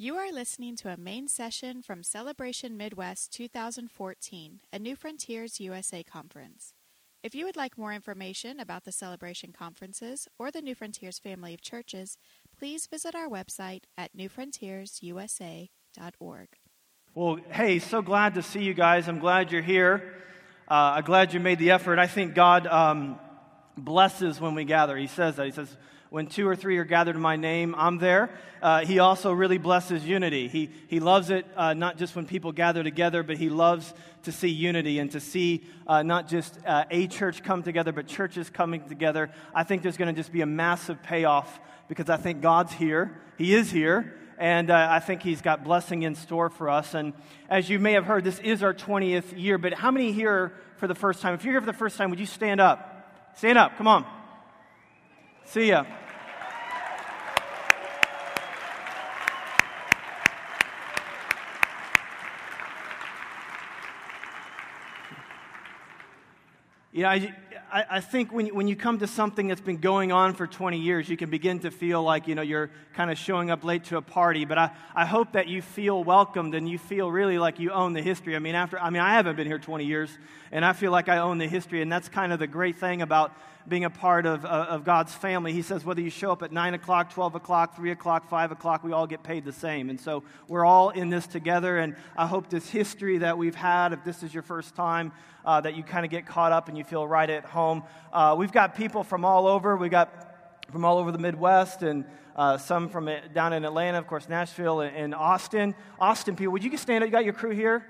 You are listening to a main session from Celebration Midwest 2014, a New Frontiers USA conference. If you would like more information about the Celebration conferences or the New Frontiers family of churches, please visit our website at newfrontiersusa.org. Well, hey, so glad to see you guys. I'm glad you're here. Uh, I'm glad you made the effort. I think God um, blesses when we gather. He says that. He says, when two or three are gathered in my name, I'm there. Uh, he also really blesses unity. He, he loves it uh, not just when people gather together, but he loves to see unity and to see uh, not just uh, a church come together, but churches coming together. I think there's going to just be a massive payoff because I think God's here. He is here. And uh, I think he's got blessing in store for us. And as you may have heard, this is our 20th year. But how many here for the first time? If you're here for the first time, would you stand up? Stand up. Come on. See ya. You know, I, I think when, when you come to something that's been going on for 20 years, you can begin to feel like, you know, you're kind of showing up late to a party. But I, I hope that you feel welcomed and you feel really like you own the history. I mean, after, I mean, I haven't been here 20 years, and I feel like I own the history. And that's kind of the great thing about being a part of, uh, of God's family. He says whether you show up at 9 o'clock, 12 o'clock, 3 o'clock, 5 o'clock, we all get paid the same. And so we're all in this together. And I hope this history that we've had, if this is your first time, uh, that you kind of get caught up and you feel right at home. Uh, we've got people from all over. We've got from all over the Midwest and uh, some from down in Atlanta, of course, Nashville and, and, Austin. Austin people, would you just stand up? You got your crew here?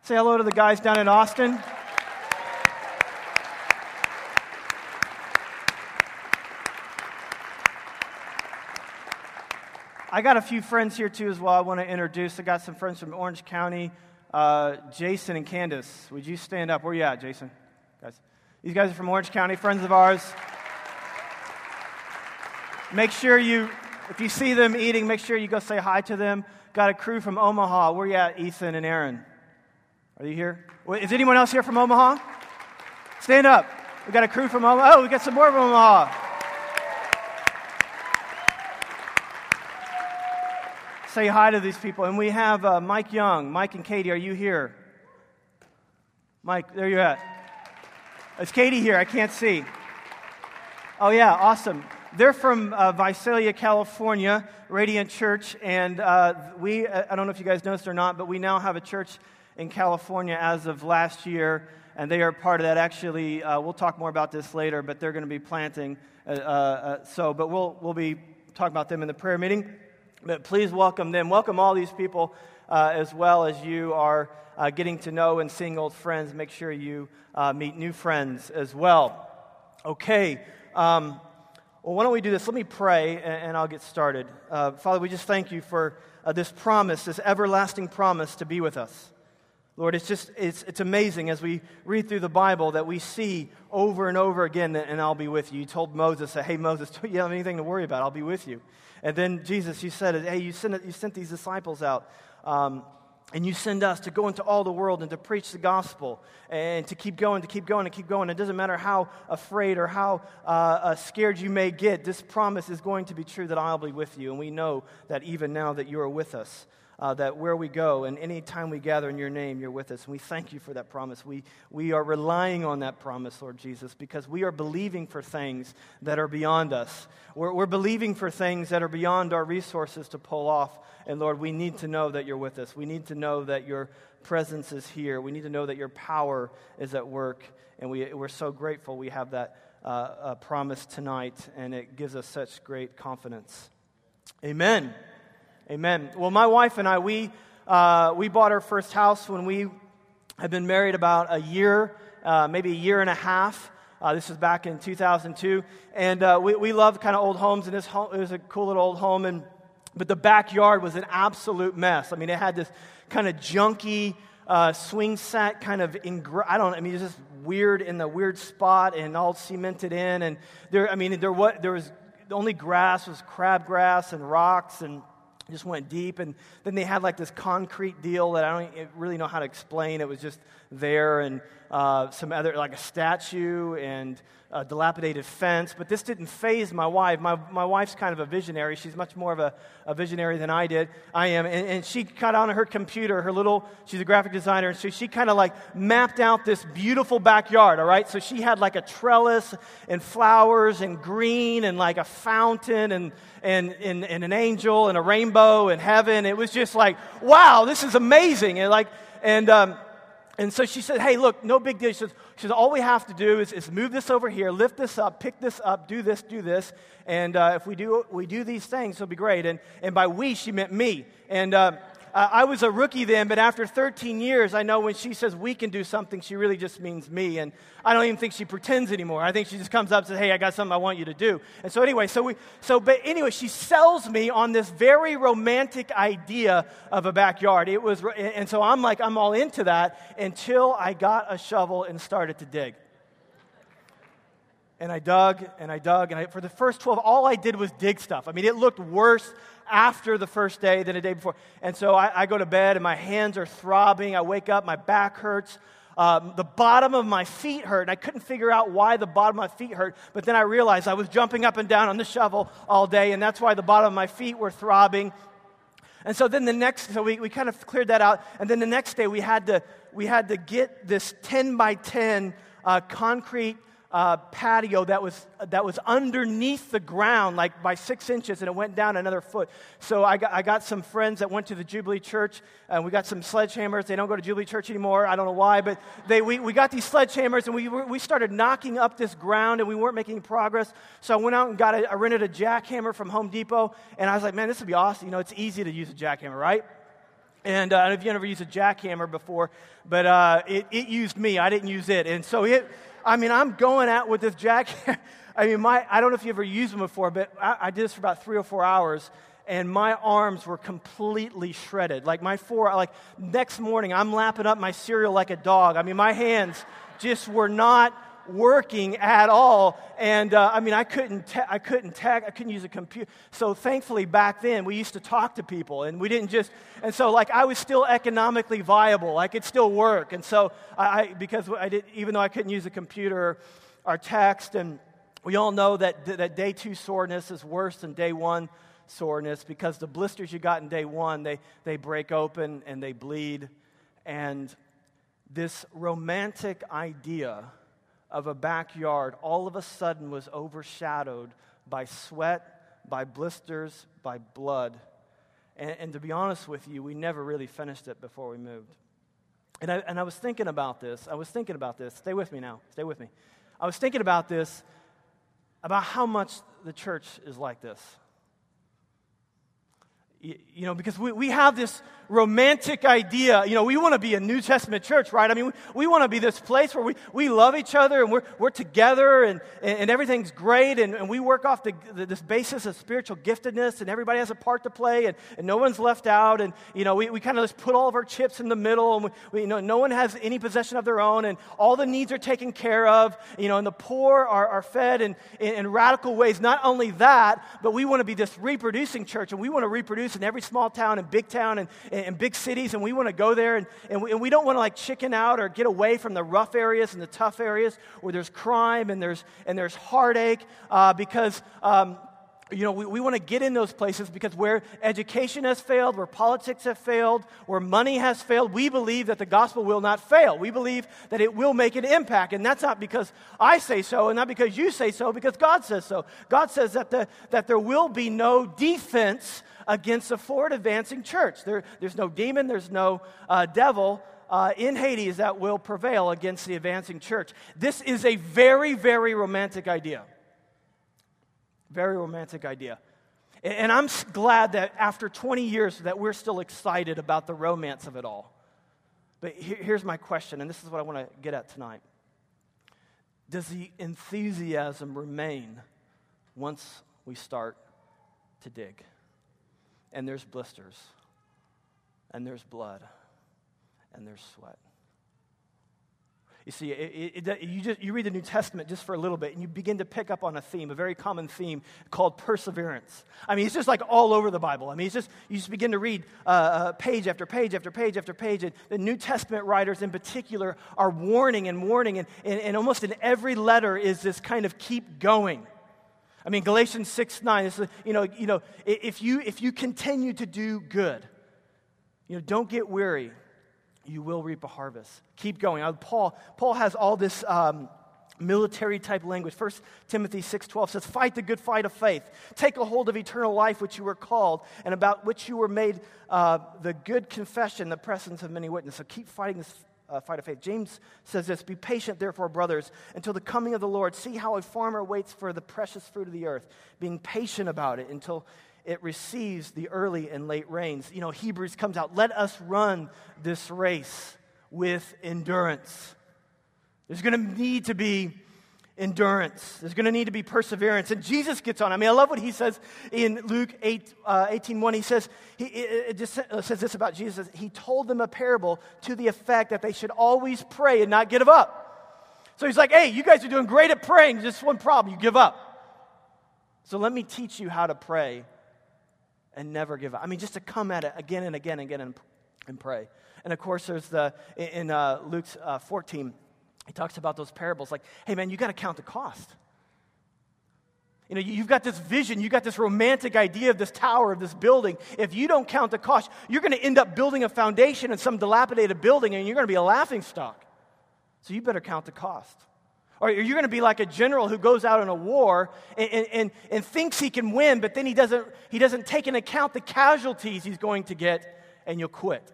Say hello to the guys down in Austin. I got a few friends here too as well I want to introduce. I got some friends from Orange County. Uh, Jason and Candace, would you stand up? Where you at, Jason? Guys. These guys are from Orange County, friends of ours. Make sure you, if you see them eating, make sure you go say hi to them. Got a crew from Omaha. Where you at, Ethan and Aaron? Are you here? Is anyone else here from Omaha? Stand up. We got a crew from Omaha. Oh, we got some more from Omaha. say hi to these people. And we have uh, Mike Young. Mike and Katie, are you here? Mike, there you're at. Is Katie here? I can't see. Oh, yeah, awesome. They're from uh, Visalia, California, Radiant Church. And uh, we, I don't know if you guys noticed or not, but we now have a church in California as of last year. And they are part of that. Actually, uh, we'll talk more about this later, but they're going to be planting. Uh, uh, so, but we'll, we'll be talking about them in the prayer meeting. But please welcome them. Welcome all these people uh, as well as you are uh, getting to know and seeing old friends. Make sure you uh, meet new friends as well. Okay. Um, well, why don't we do this? Let me pray and, and I'll get started. Uh, Father, we just thank you for uh, this promise, this everlasting promise to be with us. Lord, it's just, it's, it's amazing as we read through the Bible that we see over and over again that, and I'll be with you. You told Moses, hey, Moses, don't you have anything to worry about? I'll be with you. And then Jesus, you said, hey, you sent, you sent these disciples out. Um, and you send us to go into all the world and to preach the gospel and to keep going, to keep going, and keep going. It doesn't matter how afraid or how uh, uh, scared you may get, this promise is going to be true that I'll be with you. And we know that even now that you are with us uh, that where we go and any time we gather in your name, you're with us. And we thank you for that promise. We, we are relying on that promise, Lord Jesus, because we are believing for things that are beyond us. We're, we're believing for things that are beyond our resources to pull off. And Lord, we need to know that you're with us. We need to know that your presence is here. We need to know that your power is at work. And we, we're so grateful we have that uh, uh, promise tonight, and it gives us such great confidence. Amen. Amen. Well, my wife and I, we, uh, we bought our first house when we had been married about a year, uh, maybe a year and a half. Uh, this was back in 2002. And uh, we, we loved kind of old homes, and this home, it was a cool little old home. And, but the backyard was an absolute mess. I mean, it had this kind of junky uh, swing set kind of, ingr- I don't I mean, it was just weird in the weird spot and all cemented in. And there, I mean, there, what, there was, the only grass was crabgrass and rocks and just went deep and then they had like this concrete deal that i don't really know how to explain. It was just there and uh, some other like a statue and a dilapidated fence, but this didn't faze my wife. My, my wife's kind of a visionary. She's much more of a, a visionary than I did. I am. And, and she got on her computer, her little, she's a graphic designer, and so she kind of like mapped out this beautiful backyard, all right? So she had like a trellis and flowers and green and like a fountain and, and, and, and an angel and a rainbow and heaven. It was just like, wow, this is amazing. And like, and, um, and so she said, Hey, look, no big deal. She says, she says All we have to do is, is move this over here, lift this up, pick this up, do this, do this. And uh, if we do, we do these things, it'll be great. And, and by we, she meant me. And uh, uh, I was a rookie then, but after 13 years, I know when she says we can do something, she really just means me. And I don't even think she pretends anymore. I think she just comes up and says, hey, I got something I want you to do. And so anyway, so we, so, but anyway, she sells me on this very romantic idea of a backyard. It was, and so I'm like, I'm all into that until I got a shovel and started to dig. And I dug and I dug, and I, for the first 12, all I did was dig stuff. I mean, it looked worse after the first day than the day before. And so I, I go to bed and my hands are throbbing. I wake up, my back hurts. Um, the bottom of my feet hurt, and I couldn't figure out why the bottom of my feet hurt. But then I realized I was jumping up and down on the shovel all day, and that's why the bottom of my feet were throbbing. And so then the next, so we, we kind of cleared that out. And then the next day we had to, we had to get this 10 by 10 uh, concrete uh, patio that was, that was underneath the ground, like by six inches, and it went down another foot. So I got, I got some friends that went to the Jubilee Church, and we got some sledgehammers. They don't go to Jubilee Church anymore. I don't know why, but they, we, we got these sledgehammers, and we, we started knocking up this ground, and we weren't making progress. So I went out and got a, I rented a jackhammer from Home Depot, and I was like, man, this would be awesome. You know, it's easy to use a jackhammer, right? And uh, I don't know if you ever used a jackhammer before, but uh, it, it used me. I didn't use it. And so it, I mean, I'm going out with this jacket. I mean, my, I don't know if you ever used them before, but I, I did this for about three or four hours, and my arms were completely shredded. Like my four, like next morning, I'm lapping up my cereal like a dog. I mean, my hands just were not working at all. And uh, I mean, I couldn't, te- I couldn't tag, I couldn't use a computer. So thankfully, back then, we used to talk to people, and we didn't just. And so, like, I was still economically viable. I could still work. And so, I, I because I did, even though I couldn't use a computer or text, and we all know that that day two soreness is worse than day one soreness because the blisters you got in day one they they break open and they bleed, and this romantic idea of a backyard all of a sudden was overshadowed by sweat, by blisters, by blood. And, and, to be honest with you, we never really finished it before we moved. And I, and I was thinking about this. I was thinking about this. Stay with me now. Stay with me. I was thinking about this, about how much the church is like this. You, know, because we, we have this romantic idea. You know, we want to be a New Testament church, right? I mean, we, we want to be this place where we, we love each other and we're, we're together and, and, everything's great and, and we work off the, the, this basis of spiritual giftedness and everybody has a part to play and, and no one's left out. And, you know, we, we kind of just put all of our chips in the middle and we, we, you know, no one has any possession of their own and all the needs are taken care of, you know, and the poor are, are fed in, in, in radical ways. Not only that, but we want to be this reproducing church and we want to reproduce in every small town and big town and, in big cities, and we want to go there, and, and, we, and we don't want to like chicken out or get away from the rough areas and the tough areas where there's crime and there's, and there's heartache uh, because um, you know, we, we want to get in those places because where education has failed, where politics have failed, where money has failed, we believe that the gospel will not fail. We believe that it will make an impact. And that's not because I say so and not because you say so, because God says so. God says that, the, that there will be no defense against a forward advancing church. There, there's no demon, there's no uh, devil. Uh, in Hades that will prevail against the advancing church. This is a very, very romantic idea. Very romantic idea. And I'm glad that after 20 years that we're still excited about the romance of it all. But here's my question, and this is what I want to get at tonight. Does the enthusiasm remain once we start to dig? And there's blisters, and there's blood, and there's sweat. You see, it, it, you, just, you read the New Testament just for a little bit, and you begin to pick up on a theme, a very common theme called perseverance. I mean, it's just like all over the Bible. I mean, it's just, you just begin to read uh, uh, page after page after page after page, and the New Testament writers in particular are warning and warning, and, and, and almost in every letter is this kind of keep going. I mean, Galatians 6 9, is, you know, you know if, you, if you continue to do good, you know, don't get weary you will reap a harvest. Keep going. Uh, Paul, Paul has all this um, military type language. 1 Timothy 6:12 says, "Fight the good fight of faith. Take a hold of eternal life which you were called and about which you were made uh, the good confession, the presence of many witnesses." So keep fighting this uh, fight of faith. James says this, "Be patient therefore, brothers, until the coming of the Lord. See how a farmer waits for the precious fruit of the earth, being patient about it until it receives the early and late rains. You know, Hebrews comes out, let us run this race with endurance. There's going to need to be endurance. There's going to need to be perseverance. And Jesus gets on. I mean, I love what he says in Luke 8, uh, 18 1. He says, he, it just says this about Jesus. He told them a parable to the effect that they should always pray and not give up. So he's like, hey, you guys are doing great at praying. Just one problem, you give up. So let me teach you how to pray and never give up. I mean, just to come at it again and again and again and, and pray. And of course, there's the, in uh, Luke uh, 14, he talks about those parables like, hey man, you got to count the cost. You know, you've got this vision, you've got this romantic idea of this tower, of this building. If you don't count the cost, you're going to end up building a foundation in some dilapidated building and you're going to be a laughing stock. So you better count the cost. Or you're going to be like a general who goes out in a war and, and, and, thinks he can win, but then he doesn't, he doesn't take into account the casualties he's going to get, and you'll quit.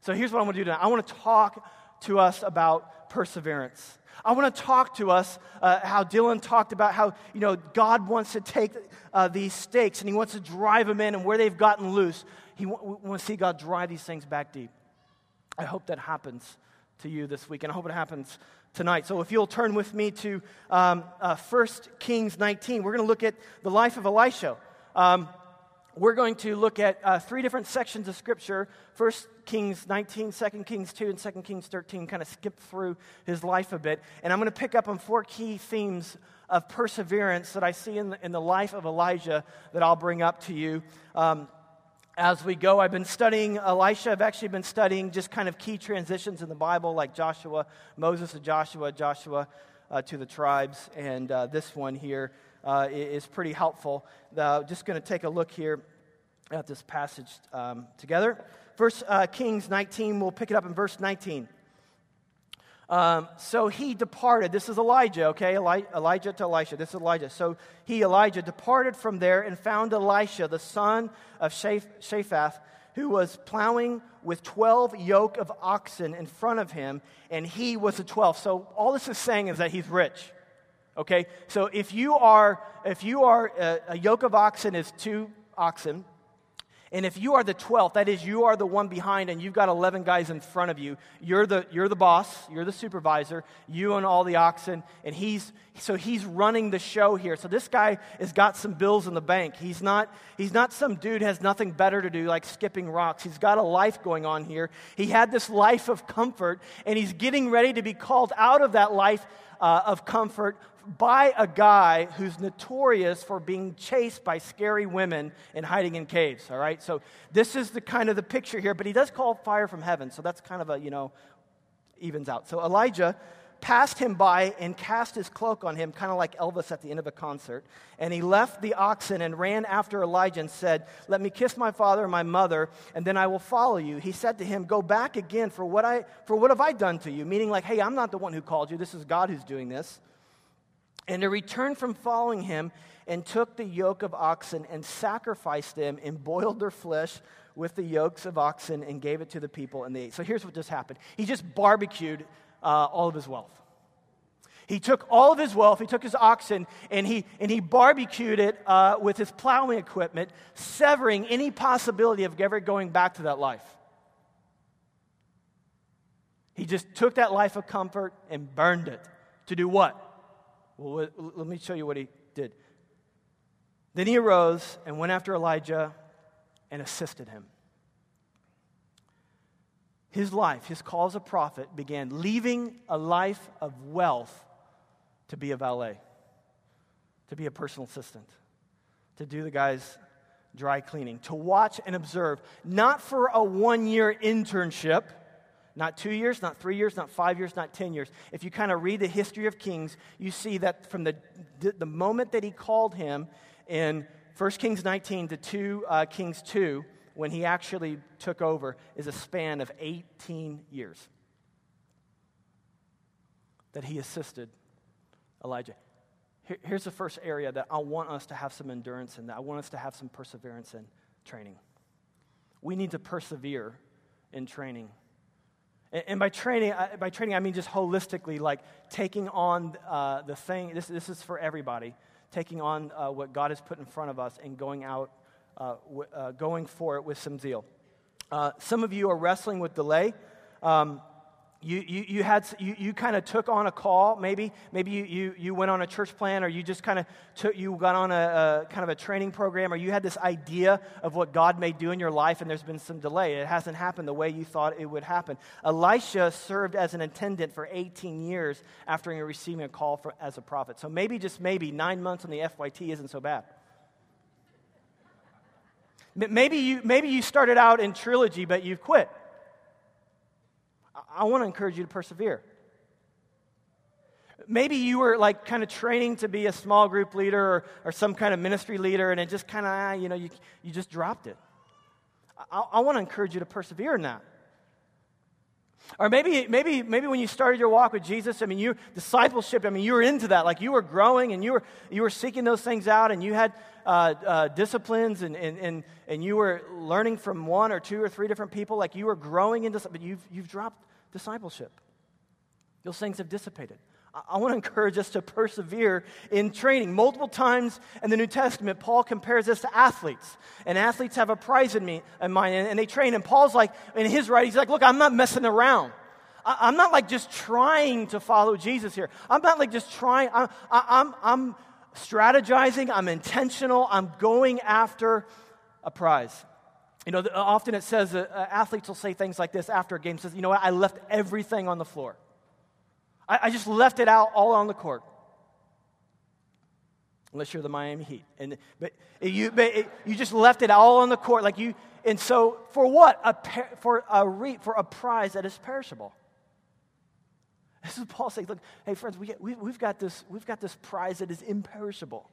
So here's what I want to do tonight I want to talk to us about perseverance. I want to talk to us uh, how Dylan talked about how you know God wants to take uh, these stakes and He wants to drive them in, and where they've gotten loose, He w- wants to see God drive these things back deep. I hope that happens to you this week, and I hope it happens tonight. So if you'll turn with me to um, uh, 1 Kings 19, we're going to look at the life of Elisha. Um, we're going to look at uh, three different sections of Scripture 1 Kings 19, 2 Kings 2, and 2 Kings 13, kind of skip through his life a bit. And I'm going to pick up on four key themes of perseverance that I see in the, in the life of Elijah that I'll bring up to you. Um, as we go. I've been studying Elisha. I've actually been studying just kind of key transitions in the Bible, like Joshua, Moses to Joshua, Joshua uh, to the tribes. And uh, this one here uh, is pretty helpful. Just going to take a look here at this passage um, together. First uh, Kings 19, we'll pick it up in verse 19. Um, so he departed. This is Elijah, okay? Eli- Elijah to Elisha. This is Elijah. So he, Elijah, departed from there and found Elisha, the son of Shaphath, who was plowing with 12 yoke of oxen in front of him, and he was the 12th. So all this is saying is that he's rich. Okay? So if you are, if you are, a, uh, a yoke of oxen is two oxen, and if you are the 12th, that is, you are the one behind and you've got 11 guys in front of you, you're the, you're the boss, you're the supervisor, you and all the oxen, and he's, so he's running the show here. So this guy has got some bills in the bank. He's not, he's not some dude has nothing better to do like skipping rocks. He's got a life going on here. He had this life of comfort, and he's getting ready to be called out of that life uh, of comfort by a guy who's notorious for being chased by scary women and hiding in caves, all right? So this is the kind of the picture here, but he does call fire from heaven, so that's kind of a, you know, evens out. So Elijah passed him by and cast his cloak on him, kind of like Elvis at the end of a concert. And he left the oxen and ran after Elijah and said, Let me kiss my father and my mother, and then I will follow you. He said to him, Go back again, for what, I, for what have I done to you? Meaning, like, hey, I'm not the one who called you. This is God who's doing this. And they returned from following him and took the yoke of oxen and sacrificed them and boiled their flesh with the yokes of oxen and gave it to the people and they ate. So here's what just happened he just barbecued uh, all of his wealth. He took all of his wealth, he took his oxen, and he, and he barbecued it uh, with his plowing equipment, severing any possibility of ever going back to that life. He just took that life of comfort and burned it. To do what? Well, let me show you what he did. Then he arose and went after Elijah and assisted him. his life, his call as a prophet, began leaving a life of wealth to be a valet, to be a personal assistant, to do the guy's dry cleaning, to watch and observe, not for a one year internship, not two years, not three years, not five years, not 10 years. If you kind of read the history of Kings, you see that from the, the moment that he called him in 1 Kings 19 to 2 uh, Kings 2, when he actually took over, is a span of 18 years that he assisted Elijah. Here, here's the first area that I want us to have some endurance in, that I want us to have some perseverance in training. We need to persevere in training. And, by training, by training, I mean just holistically, like taking on uh, the thing, this, this is for everybody, taking on uh, what God has put in front of us and going out, uh, w- uh, going for it with some zeal. Uh, some of you are wrestling with delay. Um, you, you, you, had, you, you kind of took on a call, maybe. Maybe you, you, you went on a church plan, or you just kind of took, you got on a, a, kind of a training program, or you had this idea of what God may do in your life, and there's been some delay. It hasn't happened the way you thought it would happen. Elisha served as an attendant for 18 years after receiving a call for, as a prophet. So maybe, just maybe, nine months on the FYT isn't so bad. Maybe you, maybe you started out in trilogy, but you've quit. I want to encourage you to persevere. Maybe you were like kind of training to be a small group leader or, or some kind of ministry leader, and it just kind of, ah, you know, you, you just dropped it. I, I want to encourage you to persevere in that. Or maybe, maybe, maybe when you started your walk with Jesus, I mean, you discipleship. I mean, you were into that, like you were growing and you were you were seeking those things out, and you had uh, uh, disciplines, and, and and and you were learning from one or two or three different people. Like you were growing into, but you've you've dropped discipleship. Those things have dissipated. I want to encourage us to persevere in training. Multiple times in the New Testament, Paul compares this to athletes. And athletes have a prize in, me, in mind, and they train. And Paul's like, in his writing, he's like, look, I'm not messing around. I'm not like just trying to follow Jesus here. I'm not like just trying. I'm, I'm, I'm strategizing. I'm intentional. I'm going after a prize. You know, often it says uh, athletes will say things like this after a game. Says, you know what? I left everything on the floor. I, I just left it out all on the court. Unless you're the Miami Heat, and but you but it, you just left it all on the court, like you. And so, for what? A per, for a re, for a prize that is perishable. This is Paul saying, "Look, hey friends, we, we, we've got this we've got this prize that is imperishable."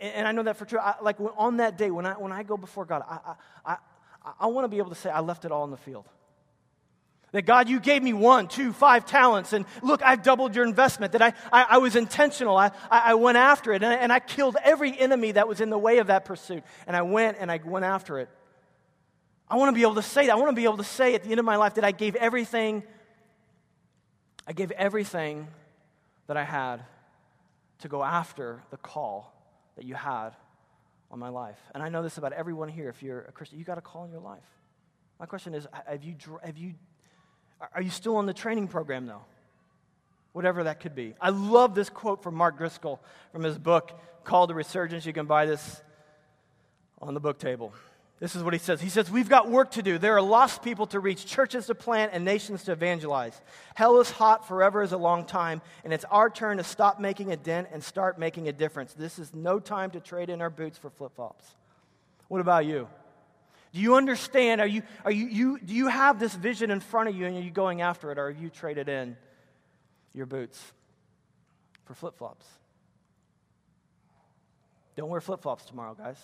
And I know that for true. I, like on that day, when I, when I go before God, I, I, I, I want to be able to say, I left it all in the field. That God, you gave me one, two, five talents, and look, I've doubled your investment. That I, I, I was intentional. I, I, went after it, and I, and I killed every enemy that was in the way of that pursuit. And I went and I went after it. I want to be able to say that. I want to be able to say at the end of my life that I gave everything, I gave everything that I had to go after the call that you had on my life. And I know this about everyone here. If you're a Christian, you got a call in your life. My question is have you, have you, are you still on the training program, though? Whatever that could be. I love this quote from Mark Driscoll from his book called The Resurgence. You can buy this on the book table. This is what he says. He says, We've got work to do. There are lost people to reach, churches to plant, and nations to evangelize. Hell is hot, forever is a long time, and it's our turn to stop making a dent and start making a difference. This is no time to trade in our boots for flip flops. What about you? Do you understand? Are you, are you, you, do you have this vision in front of you and are you going after it, or have you traded in your boots for flip flops? Don't wear flip flops tomorrow, guys.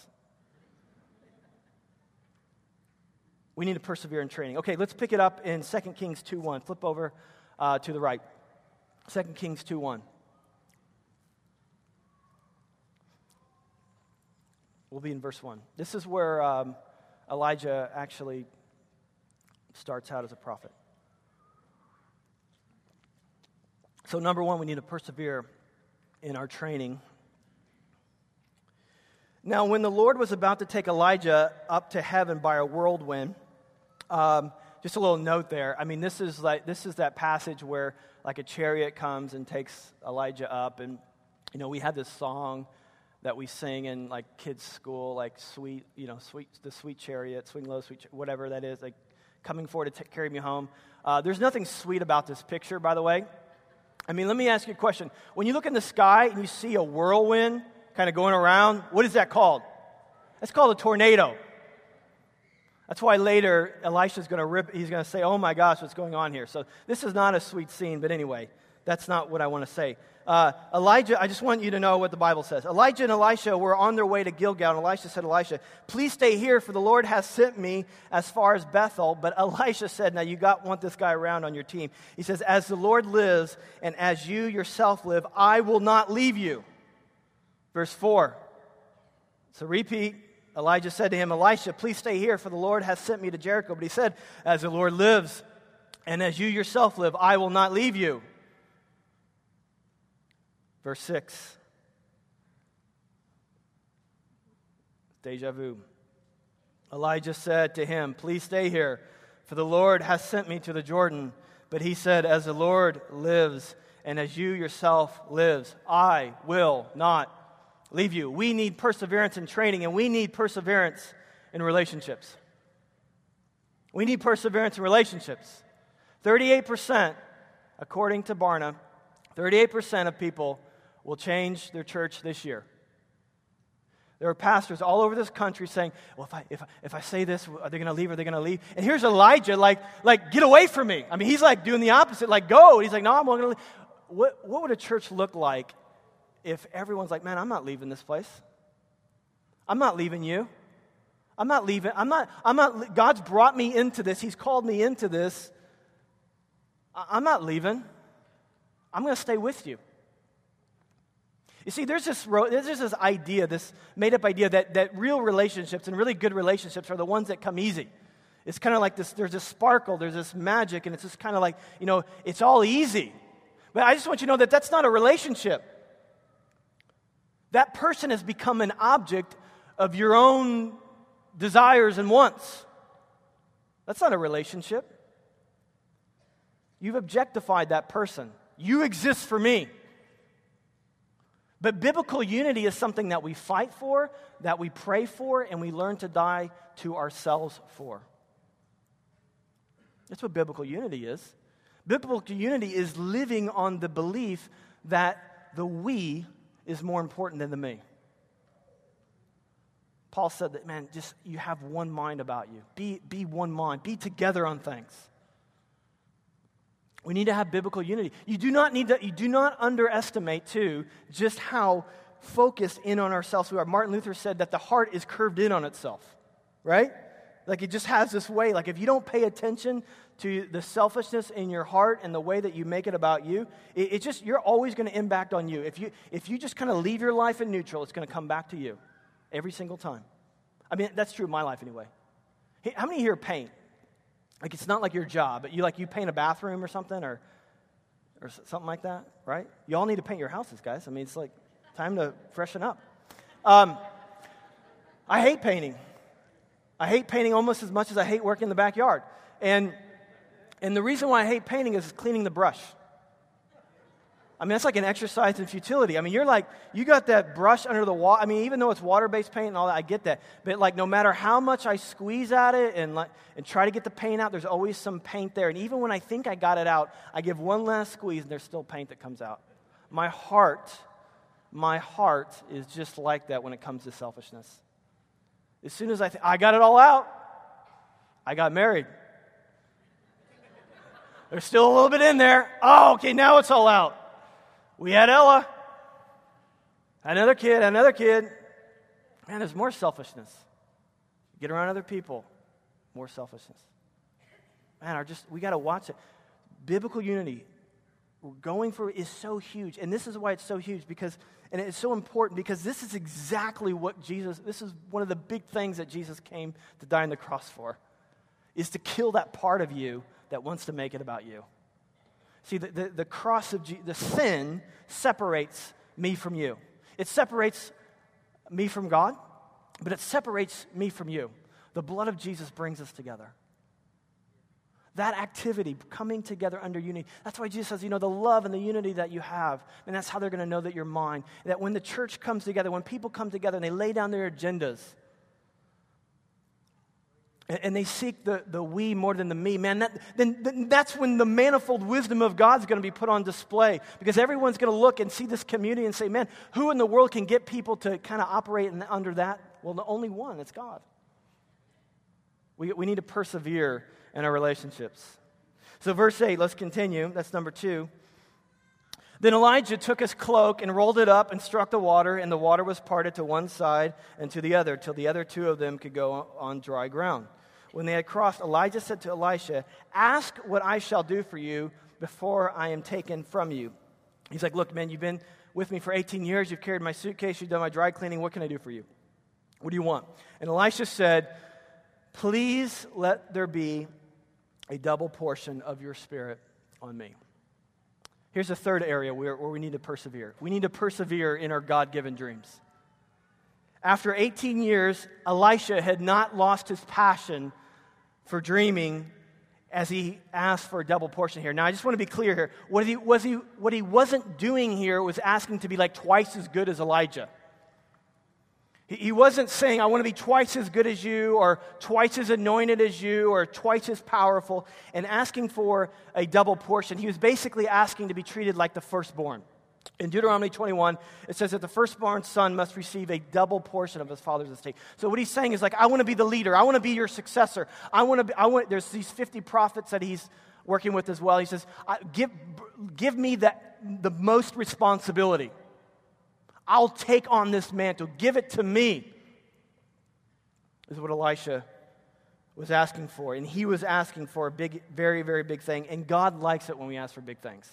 We need to persevere in training. Okay, let's pick it up in 2 Kings 2 1. Flip over uh, to the right. 2 Kings 2 1. We'll be in verse 1. This is where um, Elijah actually starts out as a prophet. So, number one, we need to persevere in our training. Now, when the Lord was about to take Elijah up to heaven by a whirlwind, um, just a little note there. I mean, this is like this is that passage where like a chariot comes and takes Elijah up, and you know we had this song that we sing in like kids' school, like sweet, you know, sweet the sweet chariot, swing low, sweet, whatever that is, like coming forward to t- carry me home. Uh, there's nothing sweet about this picture, by the way. I mean, let me ask you a question. When you look in the sky and you see a whirlwind kind of going around, what is that called? That's called a tornado. That's why later Elisha's going to rip, he's going to say, Oh my gosh, what's going on here? So this is not a sweet scene, but anyway, that's not what I want to say. Uh, Elijah, I just want you to know what the Bible says. Elijah and Elisha were on their way to Gilgal, and Elisha said, Elisha, please stay here, for the Lord has sent me as far as Bethel. But Elisha said, Now you got want this guy around on your team. He says, As the Lord lives, and as you yourself live, I will not leave you. Verse 4. So repeat. Elijah said to him, Elisha, please stay here, for the Lord has sent me to Jericho. But he said, As the Lord lives, and as you yourself live, I will not leave you. Verse 6. Deja vu. Elijah said to him, Please stay here, for the Lord has sent me to the Jordan. But he said, As the Lord lives, and as you yourself lives, I will not leave you. We need perseverance in training, and we need perseverance in relationships. We need perseverance in relationships. 38%, according to Barna, 38% of people will change their church this year. There are pastors all over this country saying, Well, if I, if, if I say this, are they going to leave? Are they going to leave? And here's Elijah, like, like, get away from me. I mean, he's like doing the opposite, like, go. He's like, No, I'm going to leave. What, what would a church look like if everyone's like, Man, I'm not leaving this place? I'm not leaving you. I'm not leaving. I'm not, I'm not, God's brought me into this. He's called me into this. I'm not leaving. I'm going to stay with you. You see, there's this, there's this idea, this made up idea that, that real relationships and really good relationships are the ones that come easy. It's kind of like this there's this sparkle, there's this magic, and it's just kind of like, you know, it's all easy. But I just want you to know that that's not a relationship. That person has become an object of your own desires and wants. That's not a relationship. You've objectified that person. You exist for me. But biblical unity is something that we fight for, that we pray for, and we learn to die to ourselves for. That's what biblical unity is. Biblical unity is living on the belief that the we is more important than the me. Paul said that, man, just you have one mind about you. Be, be one mind. Be together on things. We need to have biblical unity. You do not need to, you do not underestimate, too, just how focused in on ourselves we are. Martin Luther said that the heart is curved in on itself, right? Like it just has this way. Like if you don't pay attention to the selfishness in your heart and the way that you make it about you, it, it just you're always going to impact on you. If you if you just kind of leave your life in neutral, it's going to come back to you every single time. I mean, that's true of my life anyway. Hey, how many here paint? Like it's not like your job, but you like you paint a bathroom or something or or something like that, right? You all need to paint your houses, guys. I mean, it's like time to freshen up. Um, I hate painting. I hate painting almost as much as I hate working in the backyard. And and the reason why I hate painting is cleaning the brush. I mean, that's like an exercise in futility. I mean, you're like, you got that brush under the water. I mean, even though it's water based paint and all that, I get that. But like, no matter how much I squeeze at it and, like, and try to get the paint out, there's always some paint there. And even when I think I got it out, I give one last squeeze and there's still paint that comes out. My heart, my heart is just like that when it comes to selfishness. As soon as I think, I got it all out, I got married. There's still a little bit in there. Oh, okay, now it's all out. We had Ella, another kid, another kid. Man, there's more selfishness. Get around other people, more selfishness. Man, our just we got to watch it. Biblical unity, going for is so huge, and this is why it's so huge because, and it's so important because this is exactly what Jesus. This is one of the big things that Jesus came to die on the cross for, is to kill that part of you that wants to make it about you. See, the, the, the cross of Je- the sin separates me from you. It separates me from God, but it separates me from you. The blood of Jesus brings us together. That activity, coming together under unity. That's why Jesus says, you know, the love and the unity that you have, and that's how they're going to know that you're mine. That when the church comes together, when people come together and they lay down their agendas, and they seek the, the we more than the me, man, that, then, that's when the manifold wisdom of God's going to be put on display because everyone's going to look and see this community and say, man, who in the world can get people to kind of operate in, under that? Well, the only one, it's God. We, we need to persevere in our relationships. So, verse 8, let's continue. That's number two. Then Elijah took his cloak and rolled it up and struck the water, and the water was parted to one side and to the other, till the other two of them could go on dry ground. When they had crossed, Elijah said to Elisha, Ask what I shall do for you before I am taken from you. He's like, Look, man, you've been with me for 18 years. You've carried my suitcase. You've done my dry cleaning. What can I do for you? What do you want? And Elisha said, Please let there be a double portion of your spirit on me. Here's a third area where, where we need to persevere. We need to persevere in our God given dreams. After 18 years, Elisha had not lost his passion for dreaming as he asked for a double portion here. Now, I just want to be clear here. What he, was he, what he wasn't doing here was asking to be like twice as good as Elijah. He wasn't saying, I want to be twice as good as you, or twice as anointed as you, or twice as powerful, and asking for a double portion. He was basically asking to be treated like the firstborn. In Deuteronomy 21, it says that the firstborn son must receive a double portion of his father's estate. So what he's saying is like, I want to be the leader. I want to be your successor. I want to be, I want, there's these 50 prophets that he's working with as well. He says, give, give me the, the most responsibility. I'll take on this mantle. Give it to me. Is what Elisha was asking for. And he was asking for a big, very, very big thing. And God likes it when we ask for big things.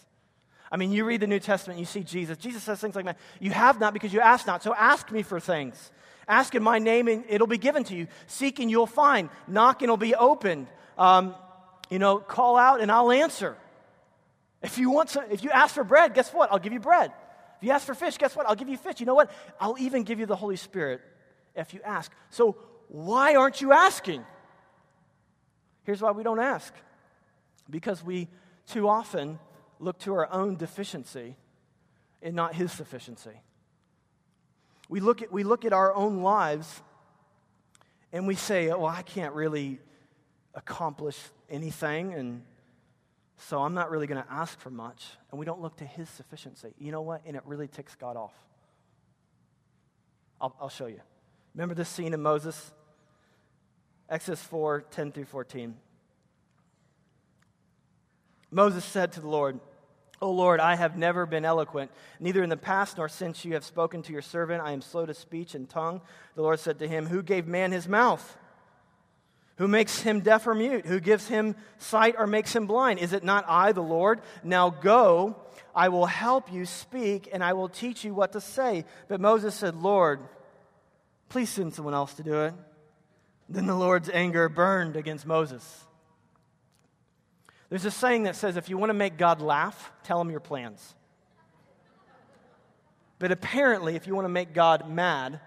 I mean, you read the New Testament, you see Jesus. Jesus says things like that. You have not because you ask not. So ask me for things. Ask in my name and it'll be given to you. Seek and you'll find. Knock and it'll be opened. Um, you know, call out and I'll answer. If you want some, if you ask for bread, guess what? I'll give you bread. You ask for fish, guess what? I'll give you fish. You know what? I'll even give you the Holy Spirit if you ask. So, why aren't you asking? Here's why we don't ask because we too often look to our own deficiency and not His sufficiency. We look at, we look at our own lives and we say, well, I can't really accomplish anything, and so I'm not really going to ask for much. And we don't look to his sufficiency. You know what? And it really ticks God off. I'll, I'll show you. Remember this scene in Moses? Exodus 4 10 through 14. Moses said to the Lord, O Lord, I have never been eloquent, neither in the past nor since you have spoken to your servant. I am slow to speech and tongue. The Lord said to him, Who gave man his mouth? Who makes him deaf or mute? Who gives him sight or makes him blind? Is it not I, the Lord? Now go, I will help you speak, and I will teach you what to say. But Moses said, Lord, please send someone else to do it. Then the Lord's anger burned against Moses. There's a saying that says if you want to make God laugh, tell him your plans. But apparently, if you want to make God mad,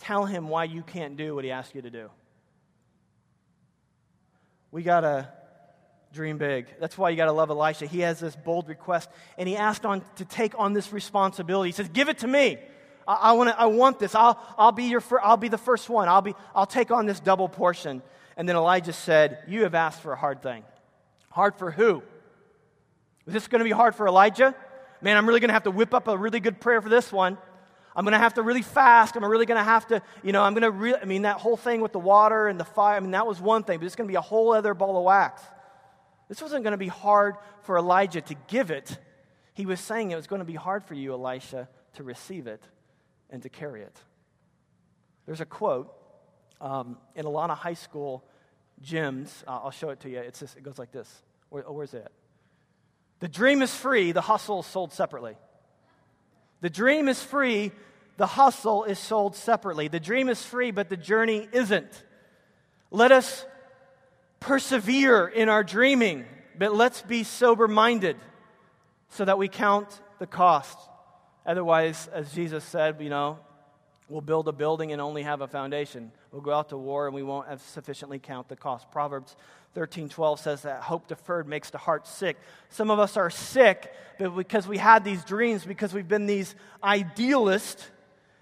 tell him why you can't do what he asked you to do we got to dream big. That's why you got to love Elisha. He has this bold request, and he asked on to take on this responsibility. He says, "Give it to me. I, I want. I want this. I'll. I'll be your. Fir- I'll be the first one. I'll be. I'll take on this double portion." And then Elijah said, "You have asked for a hard thing. Hard for who? Is this going to be hard for Elijah? Man, I'm really going to have to whip up a really good prayer for this one." I'm going to have to really fast. I'm really going to have to, you know, I'm going to really, I mean, that whole thing with the water and the fire, I mean, that was one thing, but it's going to be a whole other ball of wax. This wasn't going to be hard for Elijah to give it. He was saying it was going to be hard for you, Elisha, to receive it and to carry it. There's a quote um, in a lot of high school gyms. Uh, I'll show it to you. It's it goes like this. Where, oh, where's it? The dream is free, the hustle is sold separately. The dream is free, the hustle is sold separately. The dream is free, but the journey isn't. Let us persevere in our dreaming, but let's be sober minded so that we count the cost. Otherwise, as Jesus said, you know, we'll build a building and only have a foundation. We'll go out to war and we won't have sufficiently count the cost. Proverbs 13:12 says that hope deferred makes the heart sick. Some of us are sick because we had these dreams because we've been these idealists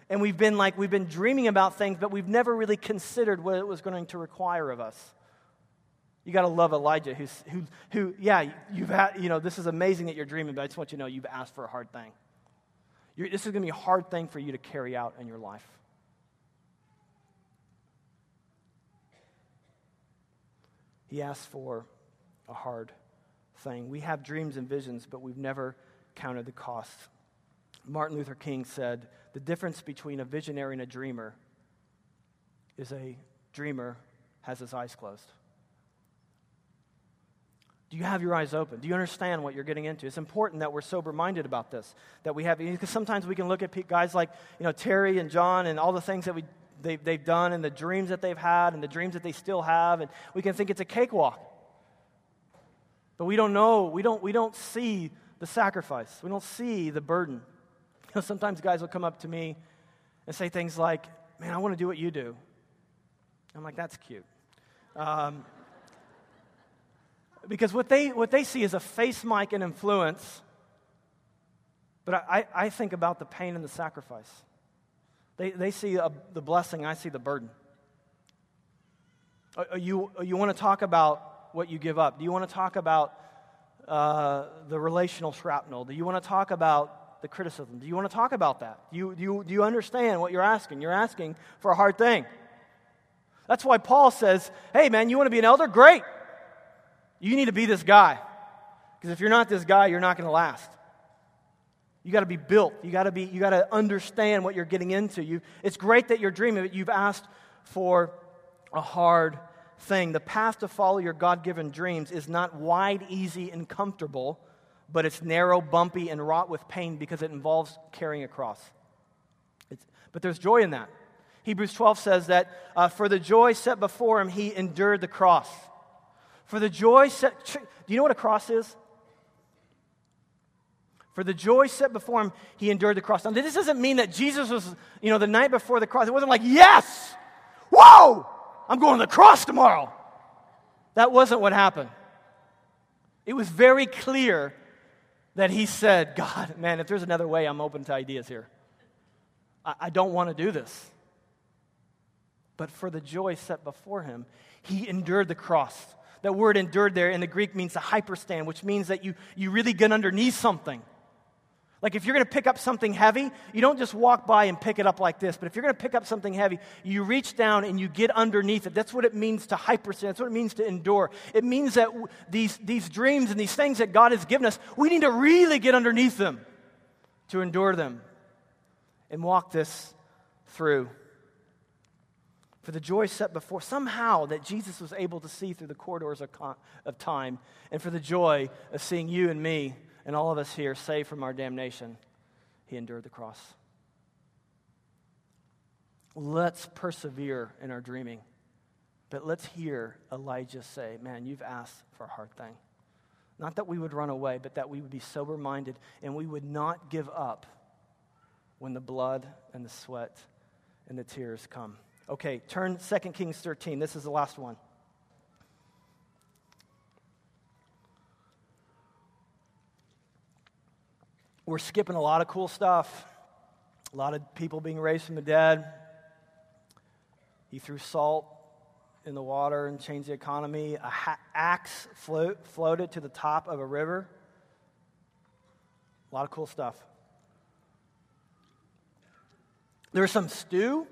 And we've been like, we've been dreaming about things, but we've never really considered what it was going to require of us. You got to love Elijah, who's, who, who, yeah, you've had, you know, this is amazing that you're dreaming, but I just want you to know you've asked for a hard thing. You're, this is going to be a hard thing for you to carry out in your life. He asked for a hard thing. We have dreams and visions, but we've never counted the cost. Martin Luther King said the difference between a visionary and a dreamer is a dreamer has his eyes closed. Do you have your eyes open? Do you understand what you're getting into? It's important that we're sober minded about this. That we have, because sometimes we can look at guys like, you know, Terry and John and all the things that we, they, they've done and the dreams that they've had and the dreams that they still have, and we can think it's a cakewalk. But we don't know, we don't, we don't see the sacrifice, we don't see the burden. Sometimes guys will come up to me and say things like, Man, I want to do what you do. I'm like, That's cute. Um, because what they, what they see is a face mic and influence, but I, I think about the pain and the sacrifice. They, they see a, the blessing, I see the burden. Uh, you, uh, you want to talk about what you give up? Do you want to talk about uh, the relational shrapnel? Do you want to talk about the criticism? Do you want to talk about that? Do you, do, you, do you understand what you're asking? You're asking for a hard thing. That's why Paul says, hey, man, you want to be an elder? Great. You need to be this guy. Because if you're not this guy, you're not going to last. You got to be built. You got to be you got to understand what you're getting into. You it's great that you're dreaming, but you've asked for a hard thing. The path to follow your God-given dreams is not wide, easy, and comfortable, but it's narrow, bumpy, and wrought with pain because it involves carrying a cross. It's, but there's joy in that. Hebrews 12 says that uh, for the joy set before him, he endured the cross. For the joy set, do you know what a cross is? For the joy set before him, he endured the cross. Now, this doesn't mean that Jesus was, you know, the night before the cross. It wasn't like, yes, whoa, I'm going to the cross tomorrow. That wasn't what happened. It was very clear that he said, God, man, if there's another way, I'm open to ideas here. I, I don't want to do this. But for the joy set before him, he endured the cross. That word endured there in the Greek means to hyperstand, which means that you, you really get underneath something. Like if you're going to pick up something heavy, you don't just walk by and pick it up like this. But if you're going to pick up something heavy, you reach down and you get underneath it. That's what it means to hyperstand. That's what it means to endure. It means that these, these dreams and these things that God has given us, we need to really get underneath them to endure them and walk this through for the joy set before, somehow that Jesus was able to see through the corridors of, of time, and for the joy of seeing you and me and all of us here saved from our damnation, he endured the cross. Let's persevere in our dreaming. But let's hear Elijah say, Man, you've asked for a hard thing. Not that we would run away, but that we would be sober minded and we would not give up when the blood and the sweat and the tears come. Okay, turn 2 Kings 13. This is the last one. We're skipping a lot of cool stuff. A lot of people being raised from the dead. He threw salt in the water and changed the economy. A ha- axe float, floated to the top of a river. A lot of cool stuff. There was some stew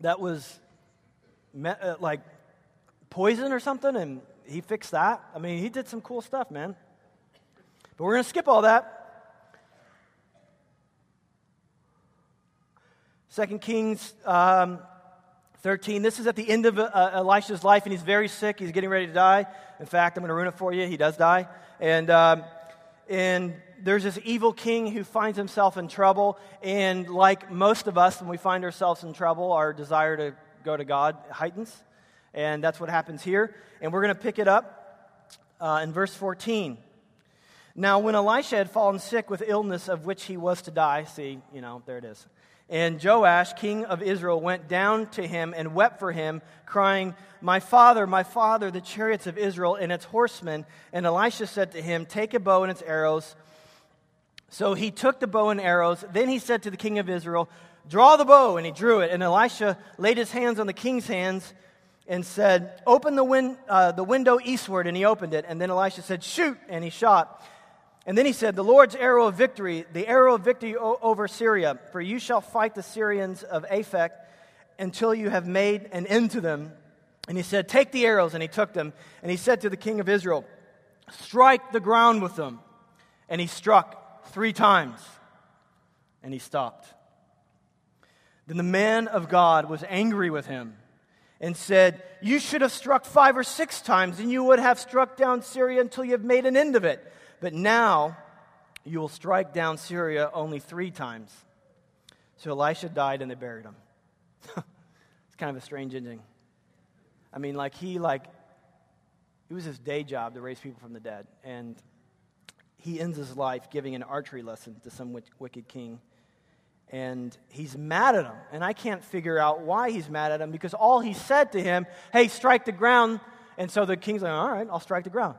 that was me- uh, like poison or something, and he fixed that. I mean, he did some cool stuff, man. But we're going to skip all that. Second Kings um, 13. This is at the end of uh, Elisha's life, and he's very sick. He's getting ready to die. In fact, I'm going to ruin it for you. He does die. And, um, and there's this evil king who finds himself in trouble. And like most of us, when we find ourselves in trouble, our desire to go to God heightens. And that's what happens here. And we're going to pick it up uh, in verse 14. Now, when Elisha had fallen sick with illness of which he was to die, see, you know, there it is. And Joash, king of Israel, went down to him and wept for him, crying, My father, my father, the chariots of Israel and its horsemen. And Elisha said to him, Take a bow and its arrows. So he took the bow and arrows. Then he said to the king of Israel, Draw the bow. And he drew it. And Elisha laid his hands on the king's hands and said, Open the, win- uh, the window eastward. And he opened it. And then Elisha said, Shoot. And he shot. And then he said, The Lord's arrow of victory, the arrow of victory o- over Syria, for you shall fight the Syrians of Aphek until you have made an end to them. And he said, Take the arrows. And he took them. And he said to the king of Israel, Strike the ground with them. And he struck three times. And he stopped. Then the man of God was angry with him and said, You should have struck five or six times, and you would have struck down Syria until you have made an end of it. But now you will strike down Syria only three times. So Elisha died and they buried him. it's kind of a strange ending. I mean, like he like it was his day job to raise people from the dead, and he ends his life giving an archery lesson to some wicked king. And he's mad at him. And I can't figure out why he's mad at him because all he said to him, hey, strike the ground. And so the king's like, all right, I'll strike the ground.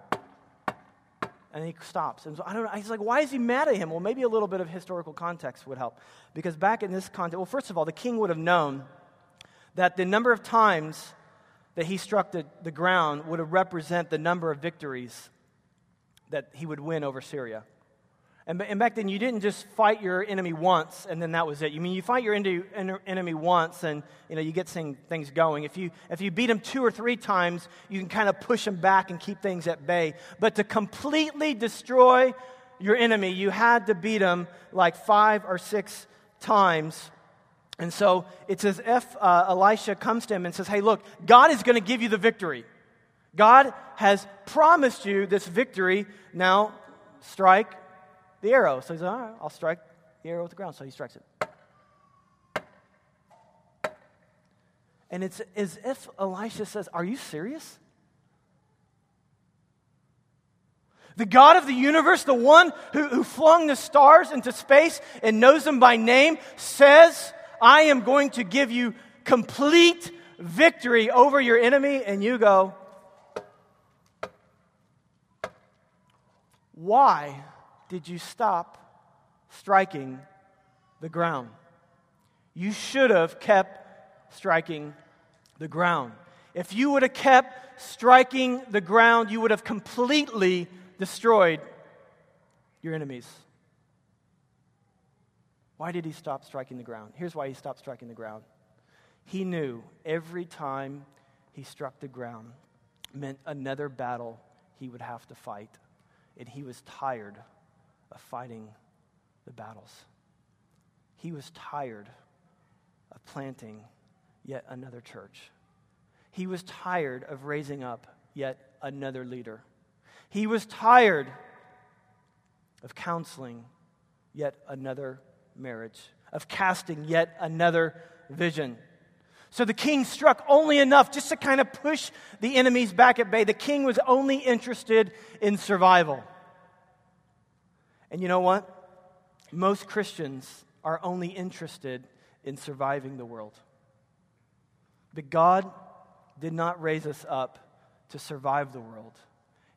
And he stops. And so I don't know. He's like, why is he mad at him? Well, maybe a little bit of historical context would help. Because back in this context, well, first of all, the king would have known that the number of times that he struck the, the ground would have represent the number of victories that he would win over Syria. And, and back then, you didn't just fight your enemy once and then that was it. You mean you fight your enemy once and you know you get things going. If you if you beat him two or three times, you can kind of push him back and keep things at bay. But to completely destroy your enemy, you had to beat him like five or six times. And so it's as if uh, Elisha comes to him and says, "Hey, look, God is going to give you the victory. God has promised you this victory. Now strike the arrow. So he's like, all right, I'll strike the arrow with the ground. So he strikes it. And it's as if Elisha says, Are you serious? The God of the universe, the one who, who flung the stars into space and knows them by name, says, I am going to give you complete victory over your enemy. And you go, Why did you stop striking the ground? You should have kept striking the ground. If you would have kept striking the ground, you would have completely destroyed your enemies. Why did he stop striking the ground? Here's why he stopped striking the ground. He knew every time he struck the ground meant another battle he would have to fight, and he was tired of fighting the battles. He was tired of planting yet another church. He was tired of raising up yet another leader. He was tired of counseling yet another marriage, of casting yet another vision. So the king struck only enough just to kind of push the enemies back at bay. The king was only interested in survival. And you know what? Most Christians are only interested in surviving the world. But God did not raise us up to survive the world,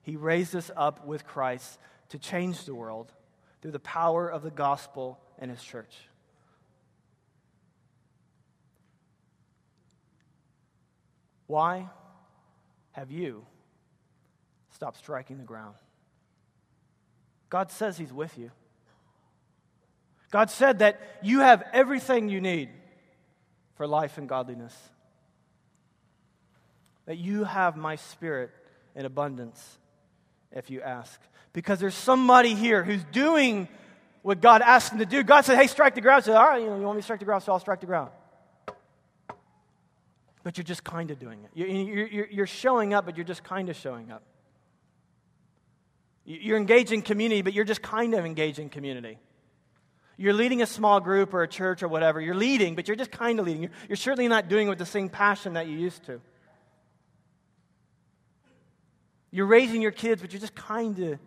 He raised us up with Christ to change the world through the power of the gospel and His church. Why have you stopped striking the ground? God says He's with you. God said that you have everything you need for life and godliness. That you have my spirit in abundance if you ask. Because there's somebody here who's doing what God asked them to do. God said, hey, strike the ground. Said, all right, you, know, you want me to strike the ground, so I'll strike the ground. But you're just kind of doing it. You're, you're, you're showing up, but you're just kind of showing up. You're engaged in community, but you're just kind of engaged in community. You're leading a small group or a church or whatever. You're leading, but you're just kind of leading. You're, you're certainly not doing it with the same passion that you used to. You're raising your kids, but you're just kind of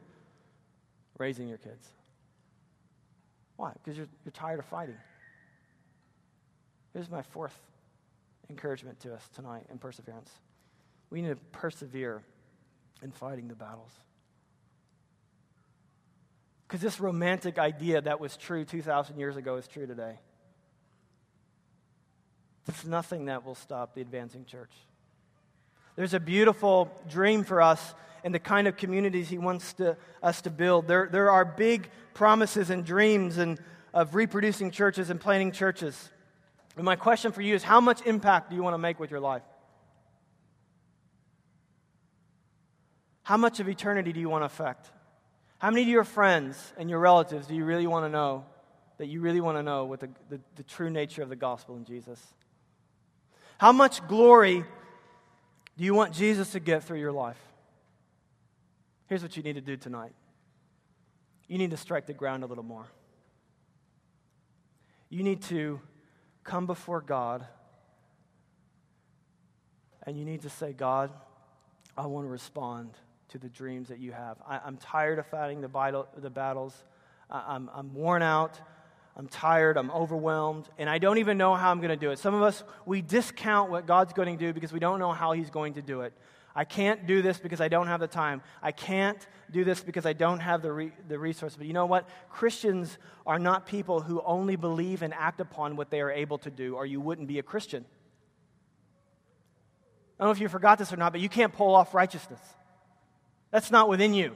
raising your kids. Why? Because you're, you're tired of fighting. Here's my fourth encouragement to us tonight in perseverance. We need to persevere in fighting the battles. Because this romantic idea that was true 2,000 years ago is true today. There's nothing that will stop the advancing church. There's a beautiful dream for us and the kind of communities He wants to, us to build. There, there are big promises and dreams and, of reproducing churches and planting churches. And my question for you is how much impact do you want to make with your life? How much of eternity do you want to affect? How many of your friends and your relatives do you really want to know that you really want to know what the, the, the true nature of the gospel in Jesus? How much glory do you want Jesus to get through your life? Here's what you need to do tonight you need to strike the ground a little more. You need to come before God and you need to say, God, I want to respond to the dreams that you have. I, am tired of fighting the, vital, the battles. I, I'm, I'm worn out. I'm tired. I'm overwhelmed. And I don't even know how I'm going to do it. Some of us, we discount what God's going to do because we don't know how He's going to do it. I can't do this because I don't have the time. I can't do this because I don't have the, re- the resource. But you know what? Christians are not people who only believe and act upon what they are able to do, or you wouldn't be a Christian. I don't know if you forgot this or not, but you can't pull off righteousness. That's not within you.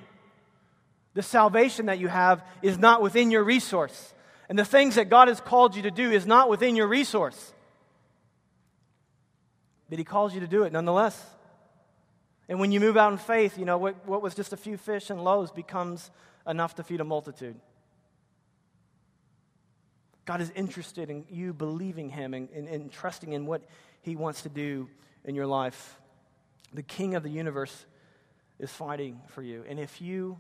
The salvation that you have is not within your resource. And the things that God has called you to do is not within your resource. But He calls you to do it nonetheless. And when you move out in faith, you know, what, what was just a few fish and loaves becomes enough to feed a multitude. God is interested in you believing Him and, and, and trusting in what He wants to do in your life. The King of the universe is fighting for you. And if you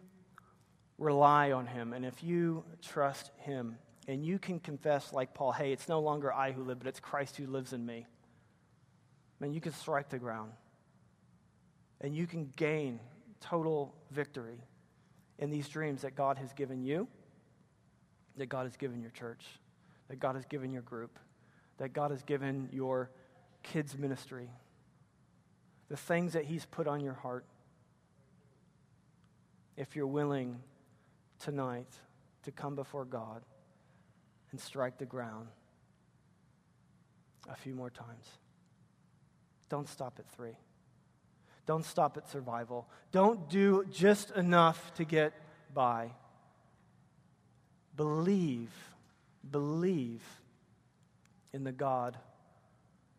rely on Him and if you trust Him and you can confess, like Paul, hey, it's no longer I who live, but it's Christ who lives in me, man, you can strike the ground and you can gain total victory in these dreams that God has given you, that God has given your church, that God has given your group, that God has given your kids' ministry, the things that He's put on your heart if you're willing tonight to come before God and strike the ground a few more times. Don't stop at three. Don't stop at survival. Don't do just enough to get by. Believe, believe in the God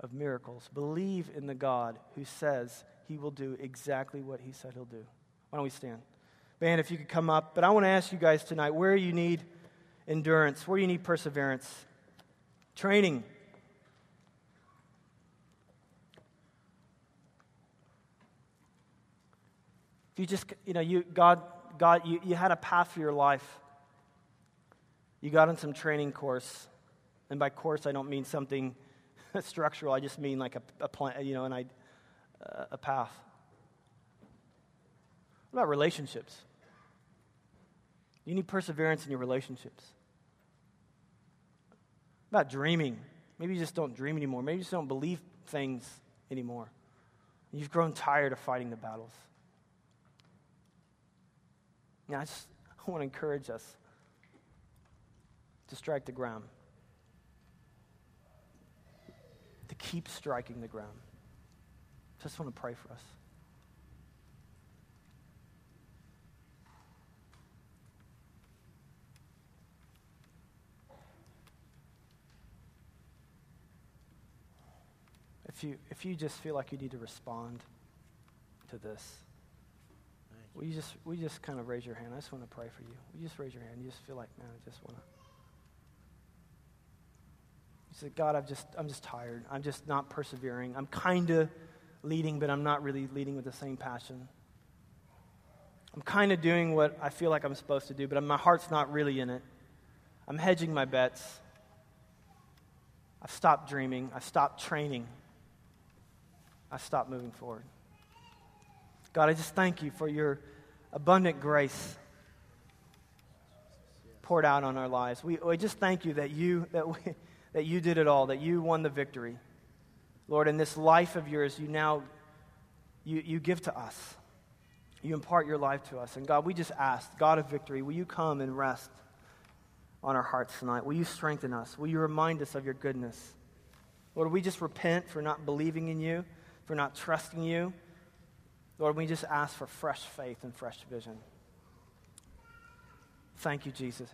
of miracles. Believe in the God who says he will do exactly what he said he'll do. Why don't we stand? Band, if you could come up. But I want to ask you guys tonight where you need endurance, where you need perseverance, training. If you just, you know, you, God, God you, you had a path for your life. You got in some training course. And by course, I don't mean something structural. I just mean like a, a plan, you know, an, uh, a path. What about relationships? You need perseverance in your relationships. About dreaming. Maybe you just don't dream anymore. Maybe you just don't believe things anymore. You've grown tired of fighting the battles. Now, I just I want to encourage us to strike the ground, to keep striking the ground. Just want to pray for us. If you, if you just feel like you need to respond to this, will you just, will you just kind of raise your hand? I just want to pray for you. Will you just raise your hand? You just feel like, man, I just want to. You say, God, I've just, I'm just tired. I'm just not persevering. I'm kind of leading, but I'm not really leading with the same passion. I'm kind of doing what I feel like I'm supposed to do, but my heart's not really in it. I'm hedging my bets. I've stopped dreaming. I've stopped training. I stop moving forward. God, I just thank you for your abundant grace poured out on our lives. We, we just thank you that you, that, we, that you did it all, that you won the victory. Lord, in this life of yours, you now you, you give to us. You impart your life to us. And God, we just ask, God of victory, will you come and rest on our hearts tonight? Will you strengthen us? Will you remind us of your goodness? Lord, we just repent for not believing in you, for not trusting you. Lord, we just ask for fresh faith and fresh vision. Thank you, Jesus.